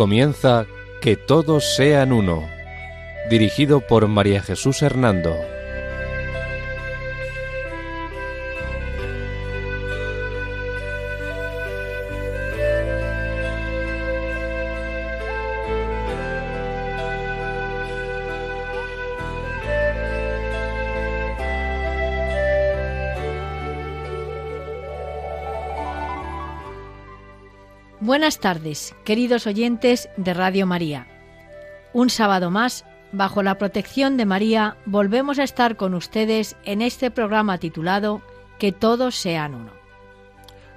Comienza Que todos sean uno, dirigido por María Jesús Hernando. Buenas tardes, queridos oyentes de Radio María. Un sábado más, bajo la protección de María, volvemos a estar con ustedes en este programa titulado Que todos sean uno.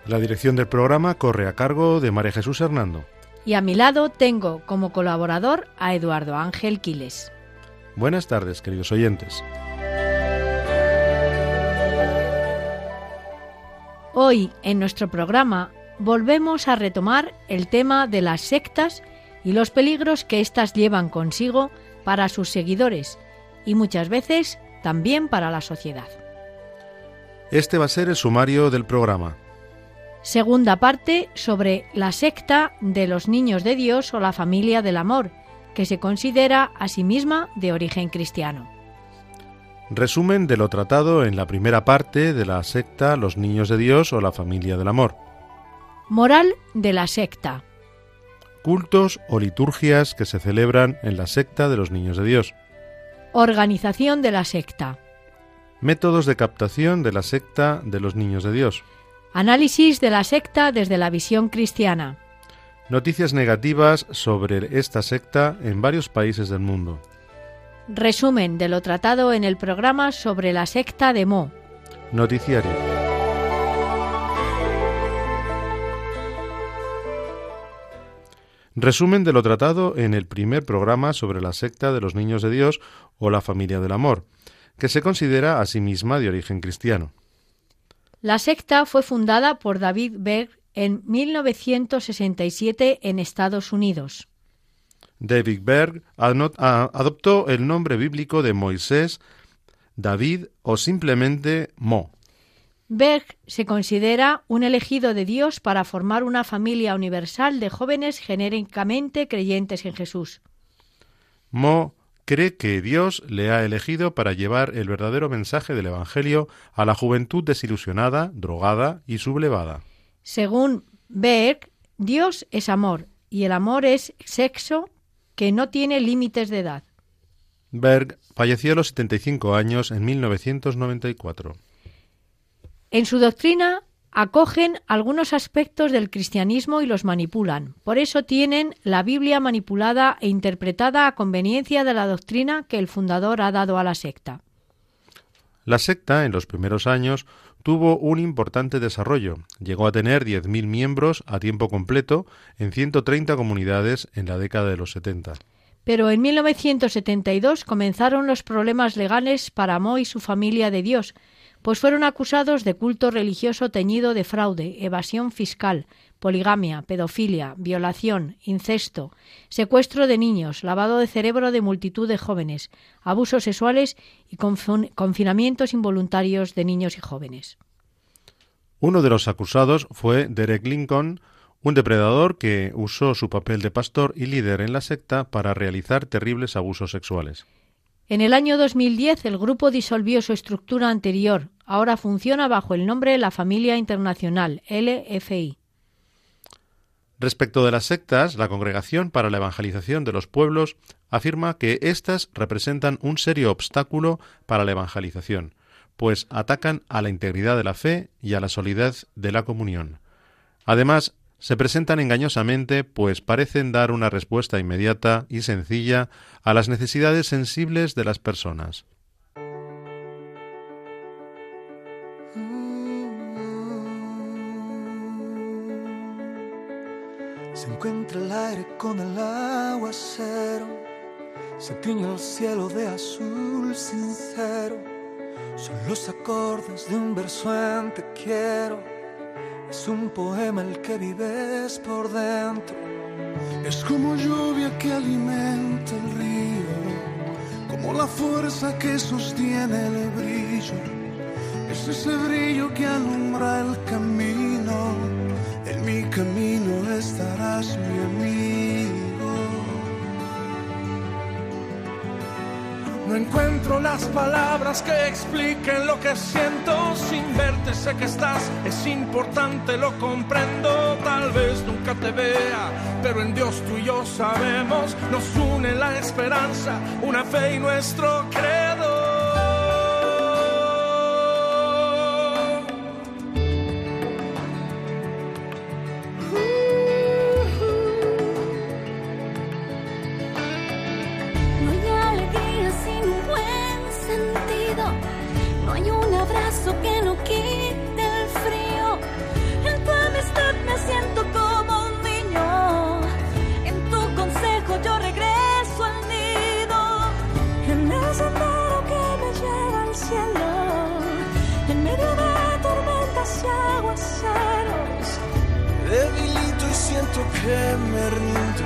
La dirección del programa corre a cargo de María Jesús Hernando. Y a mi lado tengo como colaborador a Eduardo Ángel Quiles. Buenas tardes, queridos oyentes. Hoy en nuestro programa volvemos a retomar el tema de las sectas y los peligros que éstas llevan consigo para sus seguidores y muchas veces también para la sociedad. Este va a ser el sumario del programa. Segunda parte sobre la secta de los niños de Dios o la familia del amor, que se considera a sí misma de origen cristiano. Resumen de lo tratado en la primera parte de la secta Los Niños de Dios o la Familia del Amor. Moral de la secta. Cultos o liturgias que se celebran en la secta de los Niños de Dios. Organización de la secta. Métodos de captación de la secta de los Niños de Dios. Análisis de la secta desde la visión cristiana. Noticias negativas sobre esta secta en varios países del mundo. Resumen de lo tratado en el programa sobre la secta de Mo. Noticiario. Resumen de lo tratado en el primer programa sobre la secta de los niños de Dios o la familia del amor, que se considera a sí misma de origen cristiano. La secta fue fundada por David Berg en 1967 en Estados Unidos. David Berg adoptó el nombre bíblico de Moisés, David o simplemente Mo. Berg se considera un elegido de Dios para formar una familia universal de jóvenes genéricamente creyentes en Jesús. Mo cree que Dios le ha elegido para llevar el verdadero mensaje del Evangelio a la juventud desilusionada, drogada y sublevada. Según Berg, Dios es amor y el amor es sexo que no tiene límites de edad. Berg falleció a los 75 años en 1994. En su doctrina acogen algunos aspectos del cristianismo y los manipulan. Por eso tienen la Biblia manipulada e interpretada a conveniencia de la doctrina que el fundador ha dado a la secta. La secta, en los primeros años, tuvo un importante desarrollo. Llegó a tener 10.000 miembros a tiempo completo en 130 comunidades en la década de los 70. Pero en 1972 comenzaron los problemas legales para Mo y su familia de Dios, pues fueron acusados de culto religioso teñido de fraude, evasión fiscal, poligamia, pedofilia, violación, incesto, secuestro de niños, lavado de cerebro de multitud de jóvenes, abusos sexuales y confinamientos involuntarios de niños y jóvenes. Uno de los acusados fue Derek Lincoln, un depredador que usó su papel de pastor y líder en la secta para realizar terribles abusos sexuales. En el año 2010 el grupo disolvió su estructura anterior, ahora funciona bajo el nombre La Familia Internacional, LFI. Respecto de las sectas, la Congregación para la Evangelización de los Pueblos afirma que éstas representan un serio obstáculo para la evangelización, pues atacan a la integridad de la fe y a la solidez de la comunión. Además, se presentan engañosamente, pues parecen dar una respuesta inmediata y sencilla a las necesidades sensibles de las personas. Se encuentra el aire con el aguacero, se tiñe el cielo de azul sincero. Son los acordes de un verso en te quiero. Es un poema el que vives por dentro. Es como lluvia que alimenta el río, como la fuerza que sostiene el brillo. Es ese brillo que alumbra el camino. En mi camino estarás mi amigo. No encuentro las palabras que expliquen lo que siento. Sin verte sé que estás, es importante, lo comprendo. Tal vez nunca te vea, pero en Dios tú y yo sabemos. Nos une la esperanza, una fe y nuestro que me rindo.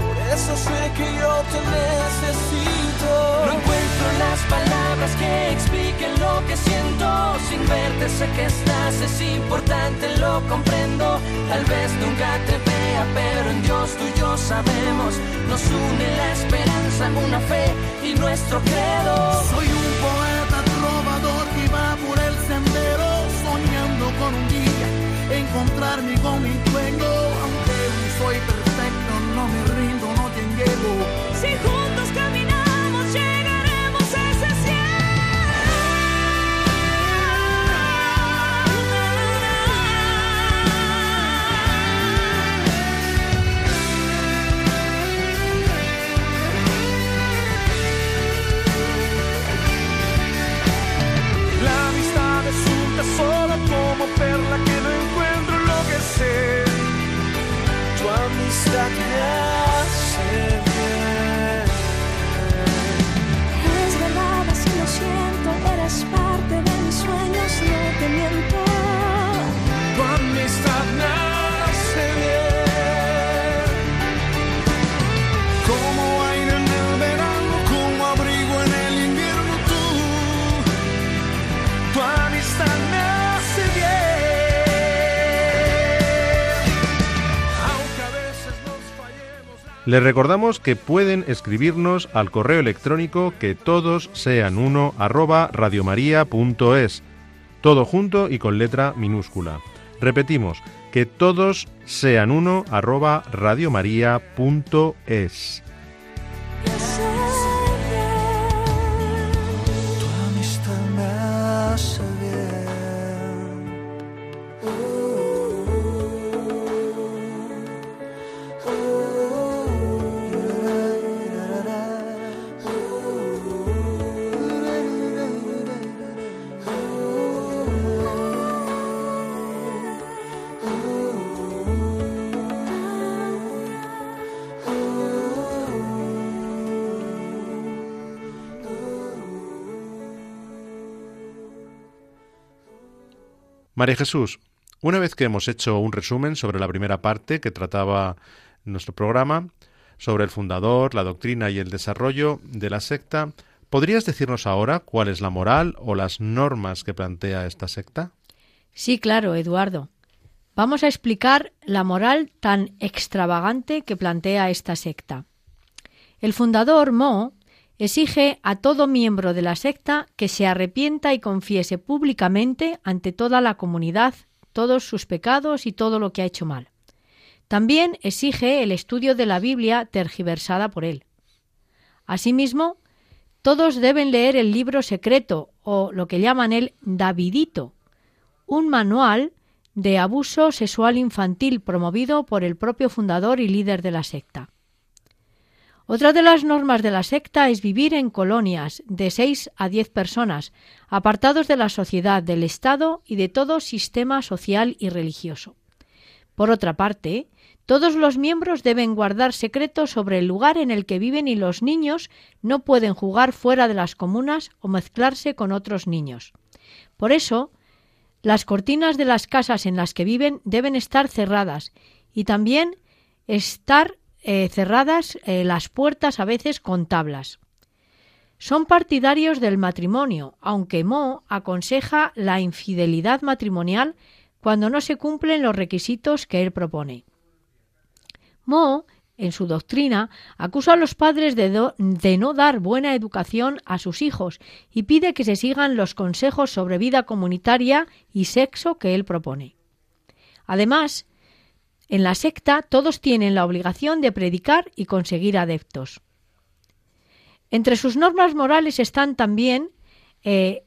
Por eso sé que yo te necesito. No encuentro las palabras que expliquen lo que siento. Sin verte sé que estás, es importante, lo comprendo. Tal vez nunca te vea, pero en Dios tú y yo sabemos. Nos une la esperanza, una fe y nuestro credo. Soy un poeta trovador que va por el sendero, soñando con un día encontrarme con mi dueño soy perfecto, no me rindo, no te. Si juntos amistad Les recordamos que pueden escribirnos al correo electrónico que todos sean uno arroba todo junto y con letra minúscula. Repetimos, que todos sean uno arroba. María Jesús, una vez que hemos hecho un resumen sobre la primera parte que trataba nuestro programa, sobre el fundador, la doctrina y el desarrollo de la secta, ¿podrías decirnos ahora cuál es la moral o las normas que plantea esta secta? Sí, claro, Eduardo. Vamos a explicar la moral tan extravagante que plantea esta secta. El fundador Mo exige a todo miembro de la secta que se arrepienta y confiese públicamente ante toda la comunidad todos sus pecados y todo lo que ha hecho mal. También exige el estudio de la Biblia tergiversada por él. Asimismo, todos deben leer el libro secreto o lo que llaman el Davidito, un manual de abuso sexual infantil promovido por el propio fundador y líder de la secta. Otra de las normas de la secta es vivir en colonias de 6 a 10 personas, apartados de la sociedad, del Estado y de todo sistema social y religioso. Por otra parte, todos los miembros deben guardar secretos sobre el lugar en el que viven y los niños no pueden jugar fuera de las comunas o mezclarse con otros niños. Por eso, las cortinas de las casas en las que viven deben estar cerradas y también estar eh, cerradas eh, las puertas a veces con tablas. Son partidarios del matrimonio, aunque Mo aconseja la infidelidad matrimonial cuando no se cumplen los requisitos que él propone. Mo en su doctrina, acusa a los padres de, de, no dar buena educación a sus hijos y pide que se sigan los consejos sobre vida comunitaria y sexo que él propone. Además, en la secta todos tienen la obligación de predicar y conseguir adeptos. Entre sus normas morales están también eh,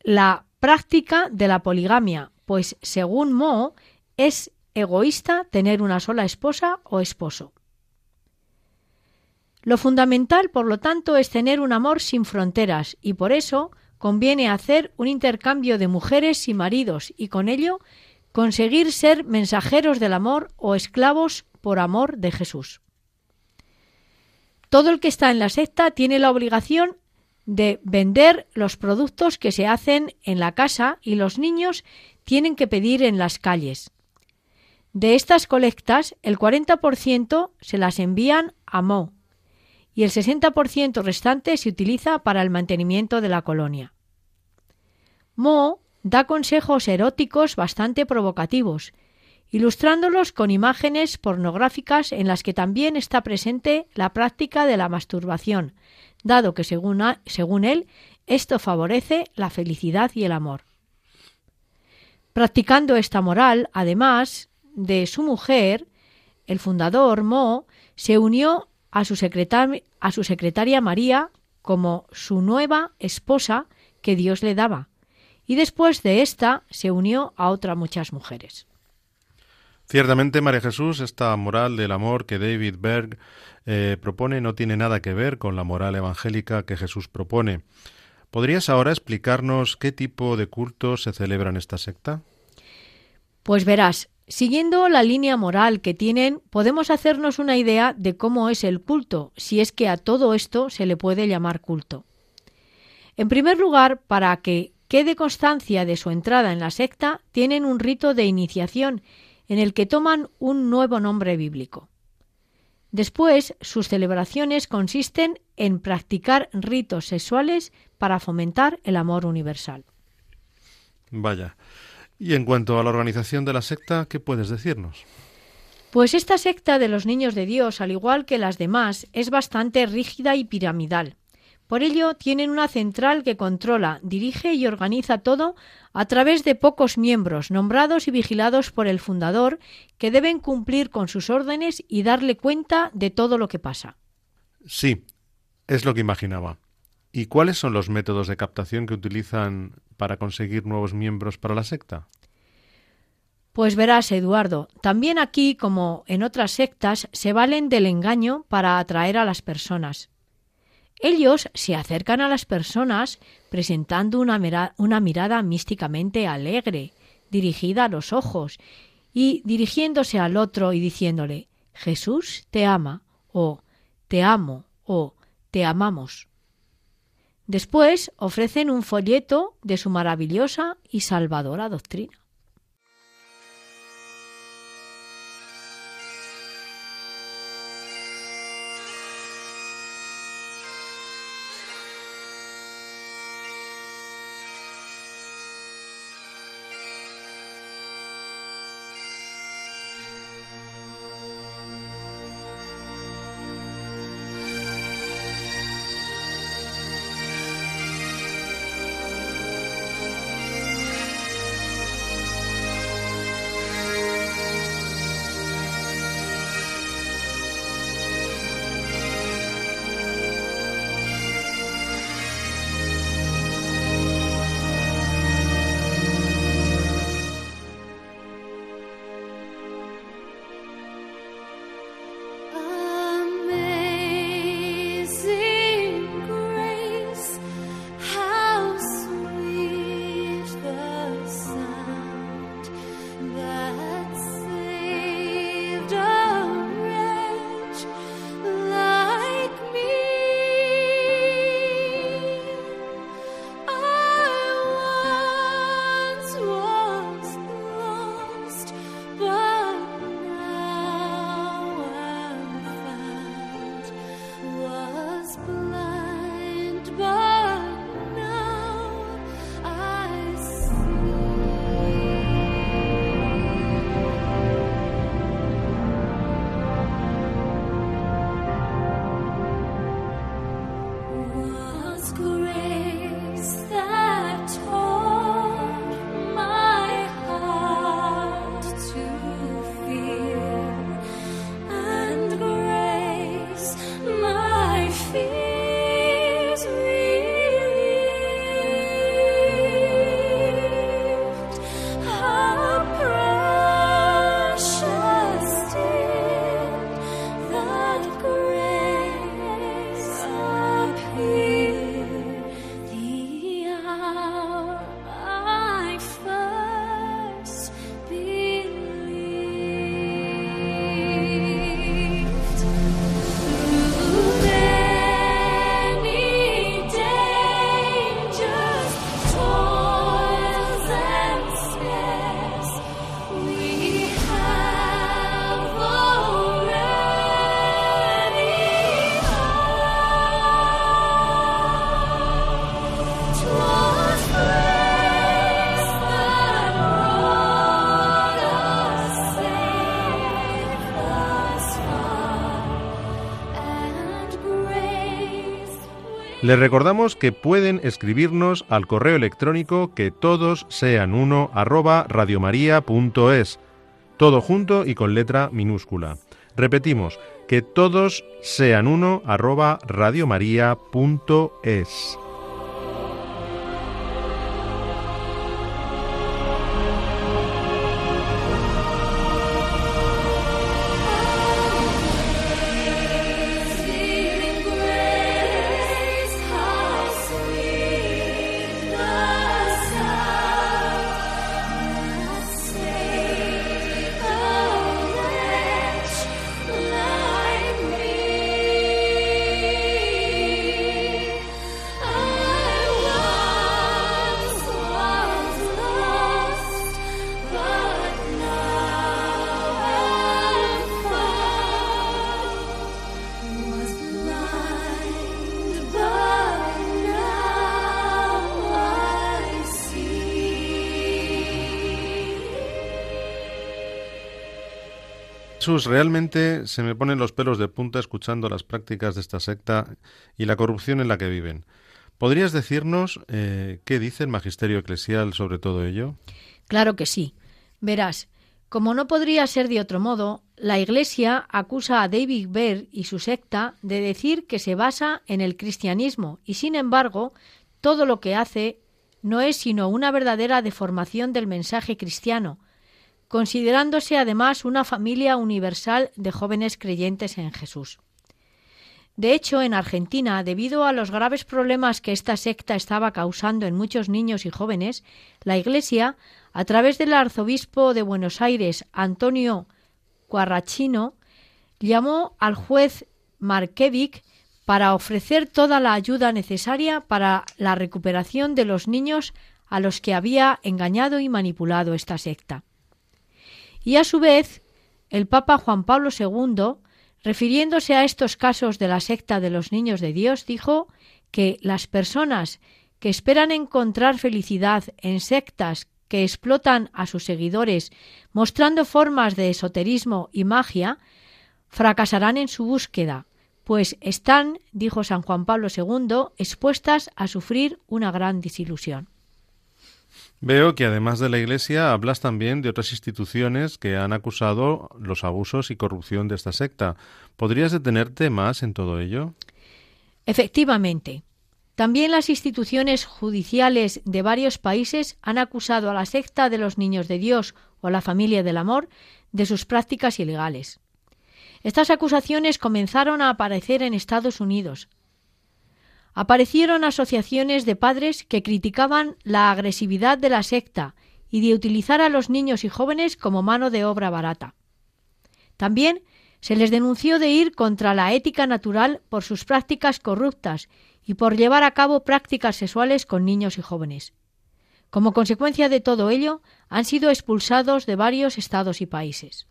la práctica de la poligamia, pues según Mo es egoísta tener una sola esposa o esposo. Lo fundamental, por lo tanto, es tener un amor sin fronteras y por eso conviene hacer un intercambio de mujeres y maridos y con ello conseguir ser mensajeros del amor o esclavos por amor de Jesús. Todo el que está en la secta tiene la obligación de vender los productos que se hacen en la casa y los niños tienen que pedir en las calles. De estas colectas, el 40% se las envían a Mo, y el 60% restante se utiliza para el mantenimiento de la colonia. Mo da consejos eróticos bastante provocativos, ilustrándolos con imágenes pornográficas en las que también está presente la práctica de la masturbación, dado que según, él esto favorece la felicidad y el amor. Practicando esta moral, además de su mujer, el fundador Mo se unió a su secretaria María como su nueva esposa que Dios le daba, y después de esta se unió a otras muchas mujeres. Ciertamente, María Jesús, esta moral del amor que David Berg eh, propone no tiene nada que ver con la moral evangélica que Jesús propone. ¿Podrías ahora explicarnos qué tipo de cultos se celebra en esta secta? Pues verás, Siguiendo la línea moral que tienen, podemos hacernos una idea de cómo es el culto, si es que a todo esto se le puede llamar culto. En primer lugar, para que quede constancia de su entrada en la secta, tienen un rito de iniciación en el que toman un nuevo nombre bíblico. Después, sus celebraciones consisten en practicar ritos sexuales para fomentar el amor universal. Vaya. Y en cuanto a la organización de la secta, ¿qué puedes decirnos? Pues esta secta de los niños de Dios, al igual que las demás, es bastante rígida y piramidal. Por ello, tienen una central que controla, dirige y organiza todo a través de pocos miembros, nombrados y vigilados por el fundador, que deben cumplir con sus órdenes y darle cuenta de todo lo que pasa. Sí, es lo que imaginaba. ¿Y cuáles son los métodos de captación que utilizan para conseguir nuevos miembros para la secta? Pues verás, Eduardo, también aquí, como en otras sectas, se valen del engaño para atraer a las personas. Ellos se acercan a las personas presentando una, mirada místicamente alegre, dirigida a los ojos, y dirigiéndose al otro y diciéndole Jesús te ama, o te amo, o te amamos. Después ofrecen un folleto de su maravillosa y salvadora doctrina. Les recordamos que pueden escribirnos al correo electrónico que todos sean uno arroba radiomaria.es, todo junto y con letra minúscula. Repetimos, que todos sean uno arroba radiomaria.es. Jesús, realmente se me ponen los pelos de punta escuchando las prácticas de esta secta y la corrupción en la que viven. ¿Podrías decirnos eh, qué dice el magisterio eclesial sobre todo ello? Claro que sí. Verás, como no podría ser de otro modo, la Iglesia acusa a David Baer y su secta de decir que se basa en el cristianismo y, sin embargo, todo lo que hace no es sino una verdadera deformación del mensaje cristiano, considerándose además una familia universal de jóvenes creyentes en Jesús. De hecho, en Argentina, debido a los graves problemas que esta secta estaba causando en muchos niños y jóvenes, la Iglesia, a través del arzobispo de Buenos Aires, Antonio Cuarrachino, llamó al juez Markevic para ofrecer toda la ayuda necesaria para la recuperación de los niños a los que había engañado y manipulado esta secta. Y a su vez, el Papa Juan Pablo II, refiriéndose a estos casos de la secta de los niños de Dios, dijo que las personas que esperan encontrar felicidad en sectas que explotan a sus seguidores mostrando formas de esoterismo y magia, fracasarán en su búsqueda, pues están, dijo San Juan Pablo II, expuestas a sufrir una gran desilusión. Veo que además de la Iglesia hablas también de otras instituciones que han acusado los abusos y corrupción de esta secta. ¿Podrías detenerte más en todo ello? Efectivamente. También las instituciones judiciales de varios países han acusado a la secta de los niños de Dios o la familia del amor de sus prácticas ilegales. Estas acusaciones comenzaron a aparecer en Estados Unidos, aparecieron asociaciones de padres que criticaban la agresividad de la secta y de utilizar a los niños y jóvenes como mano de obra barata. También se les denunció de ir contra la ética natural por sus prácticas corruptas y por llevar a cabo prácticas sexuales con niños y jóvenes. Como consecuencia de todo ello, han sido expulsados de varios estados y países.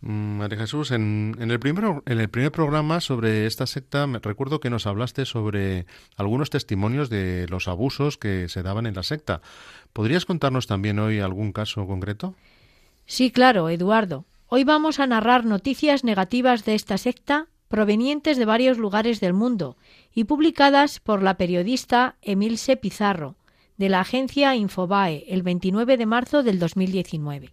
Mm, María Jesús, en, el primer, en el primer programa sobre esta secta me recuerdo que nos hablaste sobre algunos testimonios de los abusos que se daban en la secta. ¿Podrías contarnos también hoy algún caso concreto? Sí, claro, Eduardo. Hoy vamos a narrar noticias negativas de esta secta provenientes de varios lugares del mundo y publicadas por la periodista Emilce Pizarro de la agencia Infobae el 29 de marzo del 2019.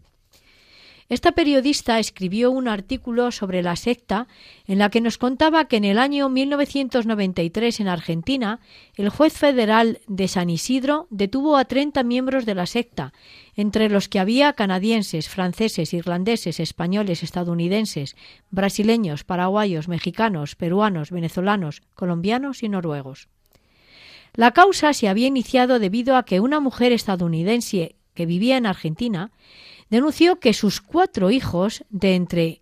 Esta periodista escribió un artículo sobre la secta en la que nos contaba que en el año 1993 en Argentina el juez federal de San Isidro detuvo a 30 miembros de la secta, entre los que había canadienses, franceses, irlandeses, españoles, estadounidenses, brasileños, paraguayos, mexicanos, peruanos, venezolanos, colombianos y noruegos. La causa se había iniciado debido a que una mujer estadounidense que vivía en Argentina denunció que sus cuatro hijos, de entre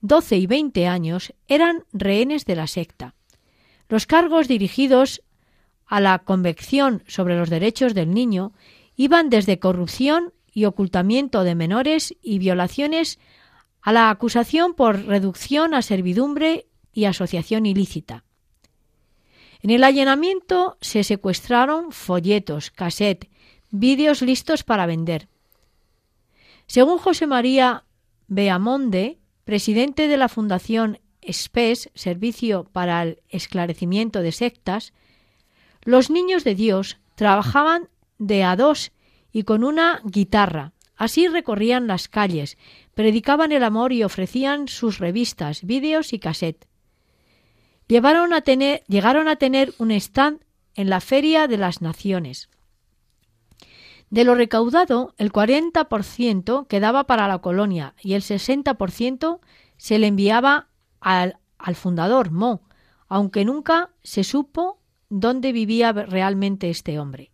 12 y 20 años, eran rehenes de la secta. Los cargos dirigidos a la convección sobre los derechos del niño iban desde corrupción y ocultamiento de menores y violaciones a la acusación por reducción a servidumbre y asociación ilícita. En el allanamiento se secuestraron folletos, cassette, vídeos listos para vender. Según José María Beamonde, presidente de la Fundación SPES, Servicio para el Esclarecimiento de Sectas, los niños de Dios trabajaban de a dos y con una guitarra. Así recorrían las calles, predicaban el amor y ofrecían sus revistas, vídeos y cassette. Llegaron a tener un stand en la Feria de las Naciones. De lo recaudado, el 40% quedaba para la colonia y el 60% se le enviaba al, al fundador, Mo, aunque nunca se supo dónde vivía realmente este hombre.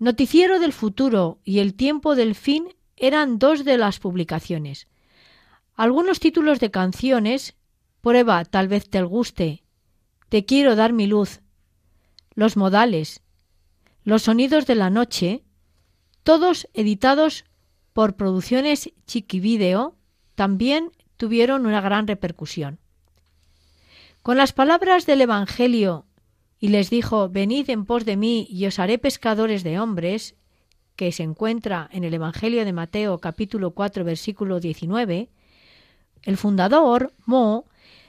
Noticiero del futuro y El tiempo del fin eran dos de las publicaciones. Algunos títulos de canciones, Prueba, tal vez te guste, Te quiero dar mi luz, Los modales, Los sonidos de la noche, todos editados por producciones Chiquivideo, también tuvieron una gran repercusión. Con las palabras del Evangelio y les dijo, Venid en pos de mí y os haré pescadores de hombres, que se encuentra en el Evangelio de Mateo capítulo 4 versículo 19, el fundador, Mo,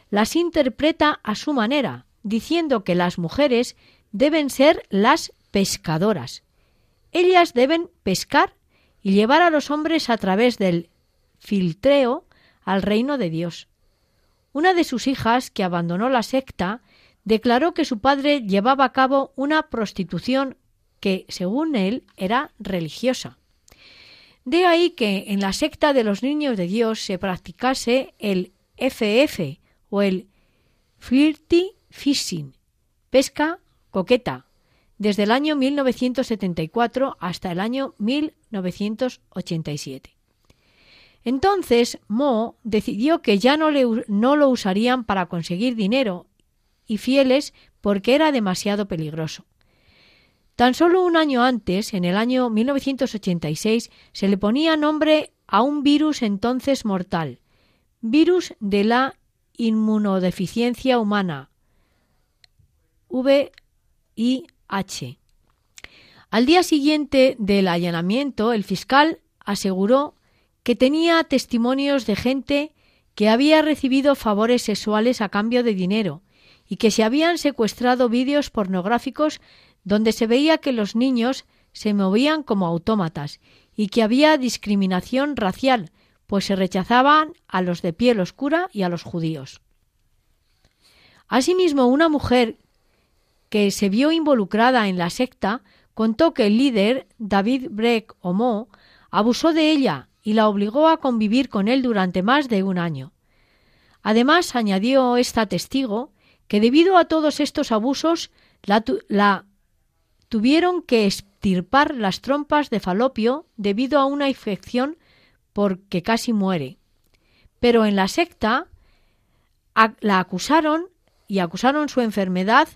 las interpreta a su manera, diciendo que las mujeres deben ser las pescadoras. Ellas deben pescar y llevar a los hombres a través del filtreo al reino de Dios. Una de sus hijas, que abandonó la secta, declaró que su padre llevaba a cabo una prostitución que, según él, era religiosa. De ahí que en la secta de los niños de Dios se practicase el FF o el flirty fishing, pesca coqueta, desde el año 1974 hasta el año 1987. Entonces Mo decidió que ya no, lo usarían para conseguir dinero y fieles porque era demasiado peligroso. Tan solo un año antes, en el año 1986, se le ponía nombre a un virus entonces mortal, virus de la inmunodeficiencia humana, VIH. Al día siguiente del allanamiento, el fiscal aseguró que tenía testimonios de gente que había recibido favores sexuales a cambio de dinero y que se habían secuestrado vídeos pornográficos donde se veía que los niños se movían como autómatas y que había discriminación racial, pues se rechazaban a los de piel oscura y a los judíos. Asimismo, una mujer que se vio involucrada en la secta contó que el líder, David Breck Omo, abusó de ella y la obligó a convivir con él durante más de un año. Además, añadió esta testigo que debido a todos estos abusos la, la tuvieron que extirpar las trompas de falopio debido a una infección porque casi muere. Pero en la secta la acusaron y acusaron su enfermedad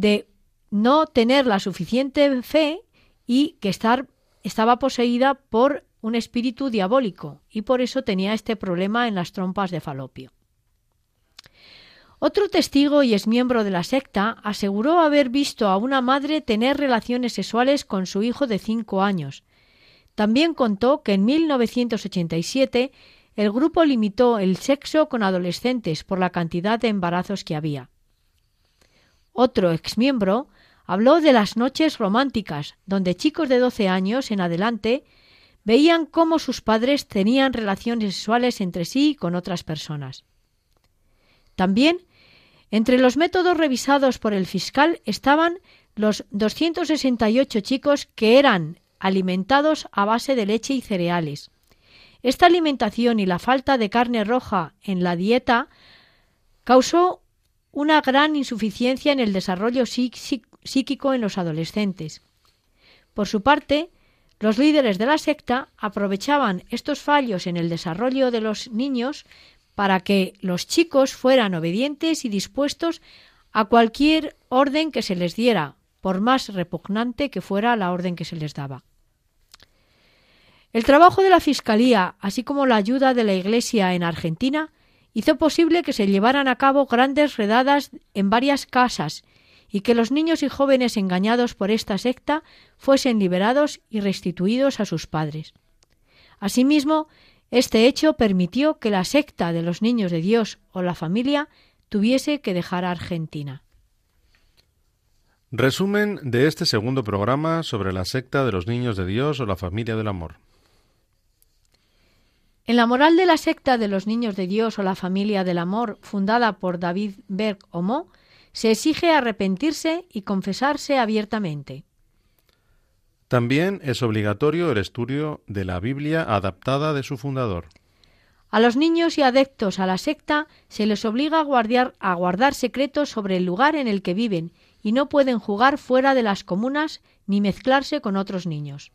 de no tener la suficiente fe y que estar, estaba poseída por un espíritu diabólico y por eso tenía este problema en las trompas de falopio. Otro testigo y es miembro de la secta aseguró haber visto a una madre tener relaciones sexuales con su hijo de cinco años. También contó que en 1987 el grupo limitó el sexo con adolescentes por la cantidad de embarazos que había. Otro exmiembro habló de las noches románticas, donde chicos de 12 años en adelante veían cómo sus padres tenían relaciones sexuales entre sí y con otras personas. También entre los métodos revisados por el fiscal estaban los 268 chicos que eran alimentados a base de leche y cereales. Esta alimentación y la falta de carne roja en la dieta causó una gran insuficiencia en el desarrollo psíquico en los adolescentes. Por su parte, los líderes de la secta aprovechaban estos fallos en el desarrollo de los niños para que los chicos fueran obedientes y dispuestos a cualquier orden que se les diera, por más repugnante que fuera la orden que se les daba. El trabajo de la Fiscalía, así como la ayuda de la Iglesia en Argentina, hizo posible que se llevaran a cabo grandes redadas en varias casas y que los niños y jóvenes engañados por esta secta fuesen liberados y restituidos a sus padres. Asimismo, Este hecho permitió que la secta de los niños de Dios o la familia tuviese que dejar Argentina. Resumen de este segundo programa sobre la secta de los niños de Dios o la familia del amor. En la moral de la secta de los niños de Dios o la familia del amor, fundada por David Berg Omo, se exige arrepentirse y confesarse abiertamente. También es obligatorio el estudio de la Biblia adaptada de su fundador. A los niños y adeptos a la secta se les obliga a guardar, a guardar secretos sobre el lugar en el que viven y no pueden jugar fuera de las comunas ni mezclarse con otros niños.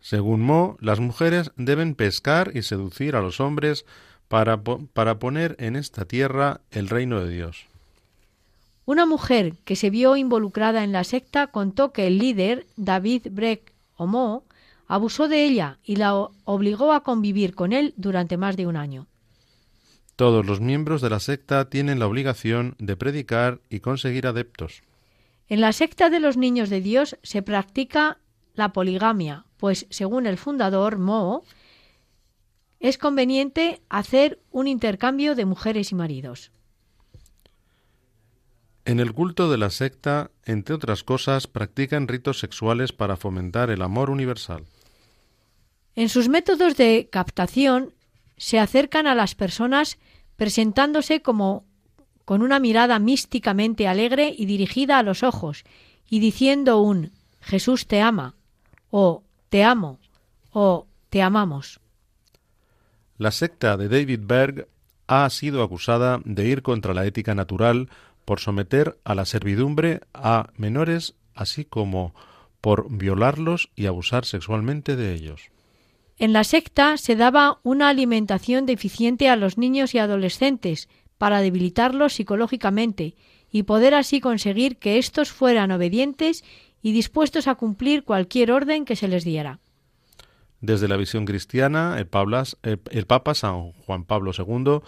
Según Mo, las mujeres deben pescar y seducir a los hombres para, para poner en esta tierra el reino de Dios. Una mujer que se vio involucrada en la secta contó que el líder, David Breck Omo, abusó de ella y la obligó a convivir con él durante más de un año. Todos los miembros de la secta tienen la obligación de predicar y conseguir adeptos. En la secta de los niños de Dios se practica la poligamia, pues según el fundador Mo, es conveniente hacer un intercambio de mujeres y maridos. En el culto de la secta, entre otras cosas, practican ritos sexuales para fomentar el amor universal. En sus métodos de captación se acercan a las personas presentándose como con una mirada místicamente alegre y dirigida a los ojos, y diciendo un Jesús te ama, o te amo, o te amamos. La secta de David Berg ha sido acusada de ir contra la ética natural por someter a la servidumbre a menores, así como por violarlos y abusar sexualmente de ellos. En la secta se daba una alimentación deficiente a los niños y adolescentes para debilitarlos psicológicamente y poder así conseguir que éstos fueran obedientes y dispuestos a cumplir cualquier orden que se les diera. Desde la visión cristiana, el, Papa San Juan Pablo II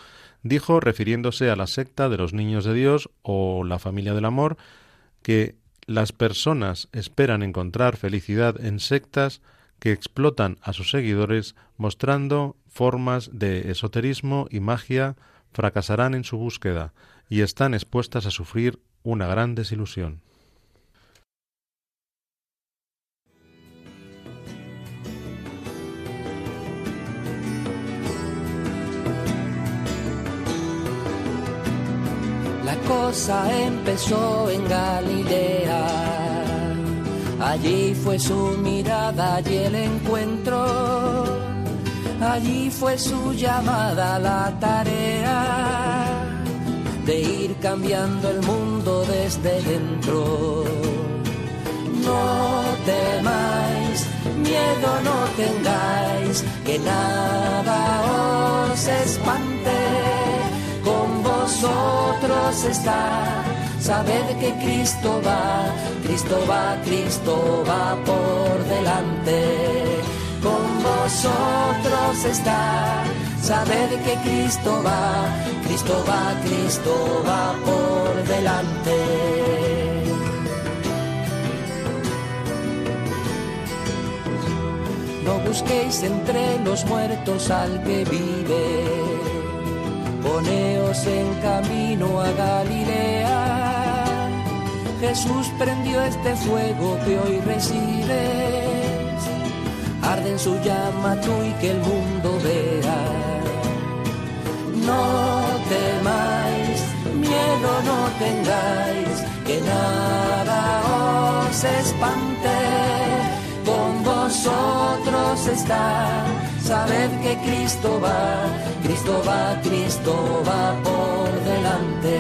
dijo, refiriéndose a la secta de los niños de Dios o la familia del amor, que las personas esperan encontrar felicidad en sectas que explotan a sus seguidores mostrando formas de esoterismo y magia, fracasarán en su búsqueda y están expuestas a sufrir una gran desilusión. Empezó en Galilea. Allí fue su mirada y el encuentro. Allí fue su llamada, la tarea de ir cambiando el mundo desde dentro. No temáis, miedo no tengáis, que nada os espante vosotros está. Sabed que Cristo va, Cristo va, Cristo va por delante. Con vosotros está. Sabed que Cristo va, Cristo va, Cristo va por delante. No busquéis entre los muertos al que vive poneos en camino a Galilea. Jesús prendió este fuego que hoy recibes. Arde en su llama tú y que el mundo vea. No temáis, miedo no tengáis, que nada os espante. Vosotros está, sabed que Cristo va Cristo va, Cristo va por delante.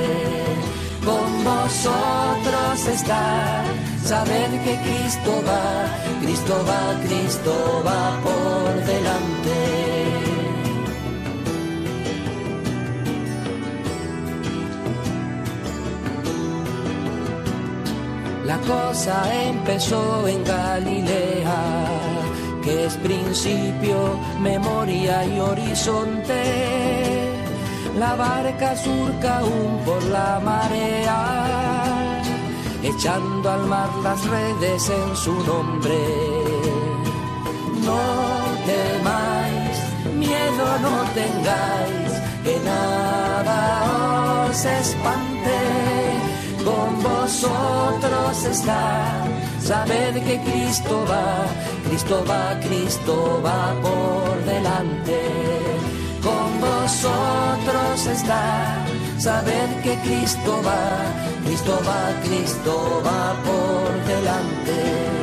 Con vosotros está, sabed que Cristo va, Cristo va, Cristo va por delante. La cosa empezó en Galilea que es principio, memoria y horizonte. La barca surca aún por la marea, echando al mar las redes en su nombre. No temáis, no tengáis, que nada os espante, con vosotros está, sabed que Cristo va, Cristo va, Cristo va por delante, con vosotros está, sabed que Cristo va, Cristo va, Cristo va por delante.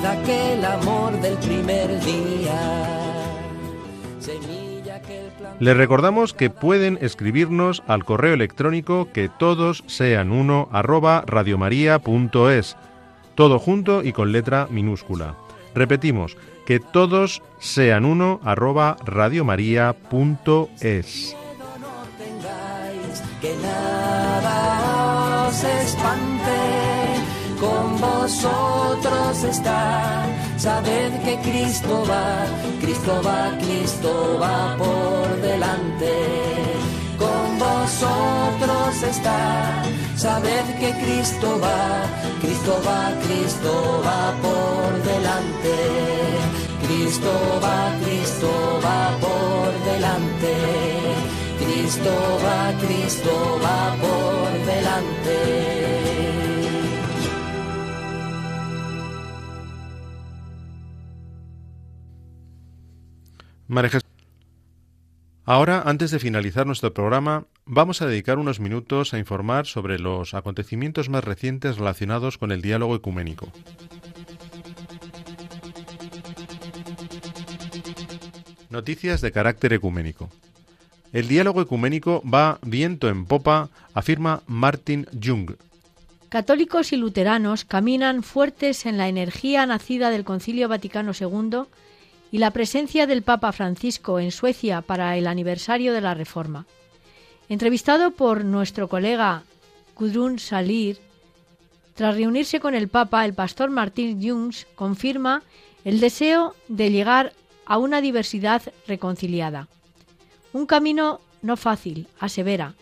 Volved aquel amor del primer día. Les recordamos que pueden escribirnos al correo electrónico que todos sean uno arroba radiomaria.es, todo junto y con letra minúscula. Repetimos, que todos sean uno arroba radiomaria.es. Que nada os espante con vosotros está. Sabed que Cristo va, Cristo va, Cristo va por delante. Con vosotros está. Sabed que Cristo va, Cristo va, Cristo va por delante. Cristo va, Cristo va por delante. Cristo va, Cristo va por delante. Ahora, antes de finalizar nuestro programa, vamos a dedicar unos minutos a informar sobre los acontecimientos más recientes relacionados con el diálogo ecuménico. Noticias de carácter ecuménico. El diálogo ecuménico va viento en popa, afirma Martin Jung. Católicos y luteranos caminan fuertes en la energía nacida del Concilio Vaticano II y la presencia del Papa Francisco en Suecia para el aniversario de la Reforma. Entrevistado por nuestro colega Gudrun Salir, tras reunirse con el Papa, el pastor Martín Jungs confirma el deseo de llegar a una diversidad reconciliada. Un camino no fácil, asevera,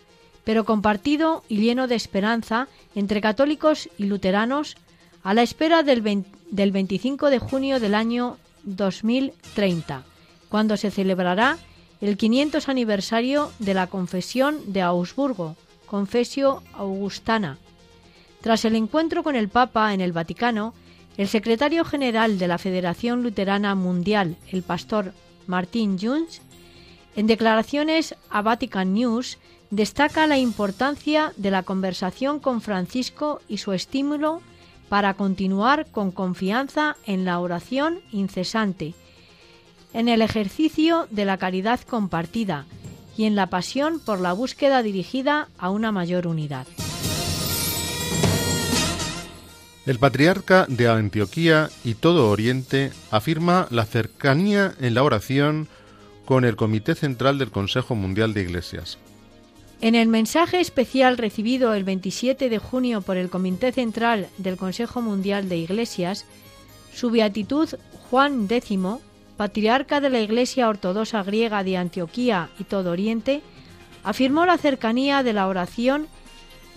pero compartido y lleno de esperanza entre católicos y luteranos a la espera del, del 25 de junio del año 2030, cuando se celebrará el 500 aniversario de la Confesión de Augsburgo, Confesio Augustana. Tras el encuentro con el Papa en el Vaticano, el secretario general de la Federación Luterana Mundial, el pastor Martin Junz, en declaraciones a Vatican News, destaca la importancia de la conversación con Francisco y su estímulo para continuar con confianza en la oración incesante, en el ejercicio de la caridad compartida y en la pasión por la búsqueda dirigida a una mayor unidad. El patriarca de Antioquía y todo Oriente afirma la cercanía en la oración con el Comité Central del Consejo Mundial de Iglesias. En el mensaje especial recibido el 27 de junio por el Comité Central del Consejo Mundial de Iglesias, su beatitud Juan X, patriarca de la Iglesia Ortodoxa griega de Antioquía y todo Oriente, afirmó la cercanía de la oración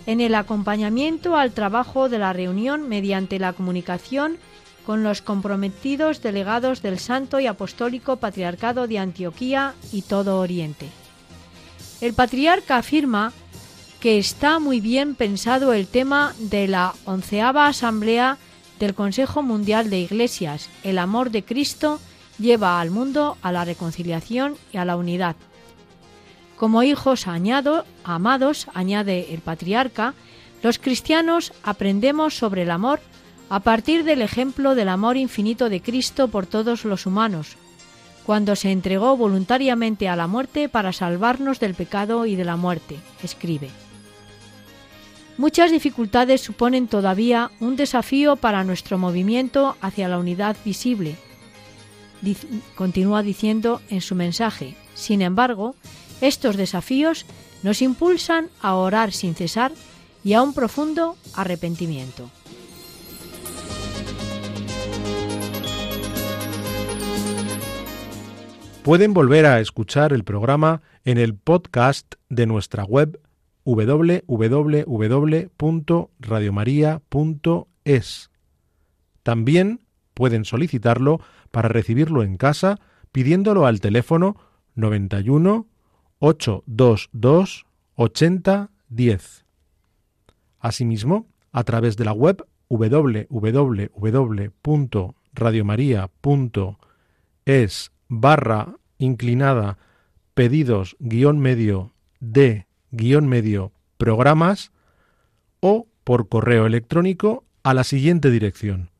en el acompañamiento al trabajo de la reunión mediante la comunicación con los comprometidos delegados del Santo y Apostólico Patriarcado de Antioquía y todo Oriente. El patriarca afirma que está muy bien pensado el tema de la onceava asamblea del Consejo Mundial de Iglesias. El amor de Cristo lleva al mundo a la reconciliación y a la unidad. Como hijos añado, amados, añade el patriarca, los cristianos aprendemos sobre el amor a partir del ejemplo del amor infinito de Cristo por todos los humanos, cuando se entregó voluntariamente a la muerte para salvarnos del pecado y de la muerte, escribe. Muchas dificultades suponen todavía un desafío para nuestro movimiento hacia la unidad visible, continúa diciendo en su mensaje. Sin embargo, estos desafíos nos impulsan a orar sin cesar y a un profundo arrepentimiento. Pueden volver a escuchar el programa en el podcast de nuestra web www.radiomaria.es. También pueden solicitarlo para recibirlo en casa pidiéndolo al teléfono 91 822 8010. Asimismo, a través de la web www.radiomaria.es barra inclinada pedidos guion medio de guion medio programas o por correo electrónico a la siguiente dirección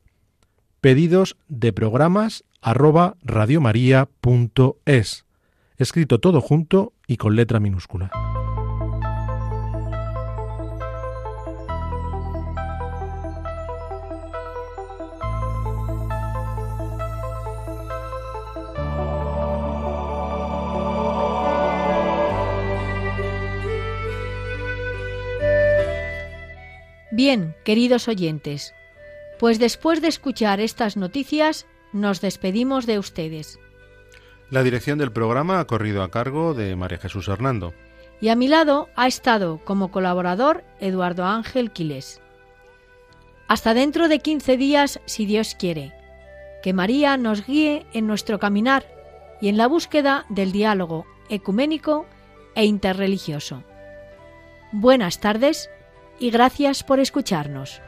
pedidos de programas arroba radiomaria.es escrito todo junto y con letra minúscula. Bien, queridos oyentes, pues después de escuchar estas noticias, nos despedimos de ustedes. La dirección del programa ha corrido a cargo de María Jesús Hernando. Y a mi lado ha estado como colaborador Eduardo Ángel Quiles. Hasta dentro de 15 días, si Dios quiere. Que María nos guíe en nuestro caminar y en la búsqueda del diálogo ecuménico e interreligioso. Buenas tardes y gracias por escucharnos.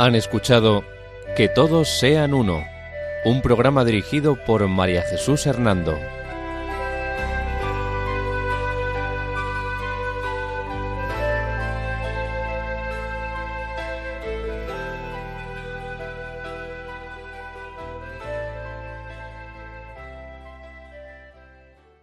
Han escuchado Que todos sean uno, un programa dirigido por María Jesús Hernando.